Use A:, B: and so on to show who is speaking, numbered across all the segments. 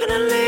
A: gonna leave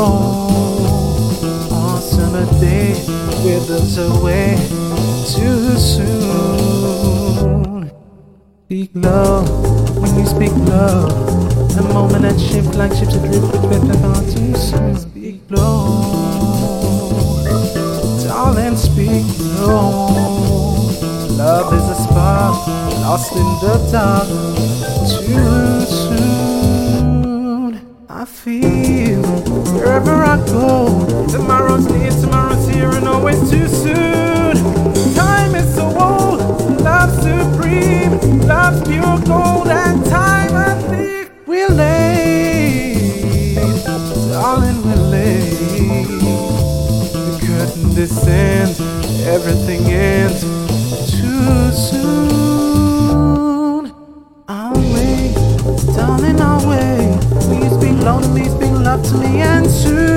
B: low. On summer day, withers away too soon. Speak low, when you speak low. The moment that shift like ships adrift, they're gone too soon. Speak low, darling, speak low. Love is a spark lost in the dark. Too soon, wherever I go. Tomorrow's near, tomorrow's here, and always too soon. Time is so old, love supreme, love's pure gold, and time I think we're late, darling, we're late. The curtain descends, everything ends love to me, and soon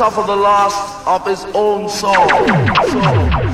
C: suffer the loss of his own soul? soul,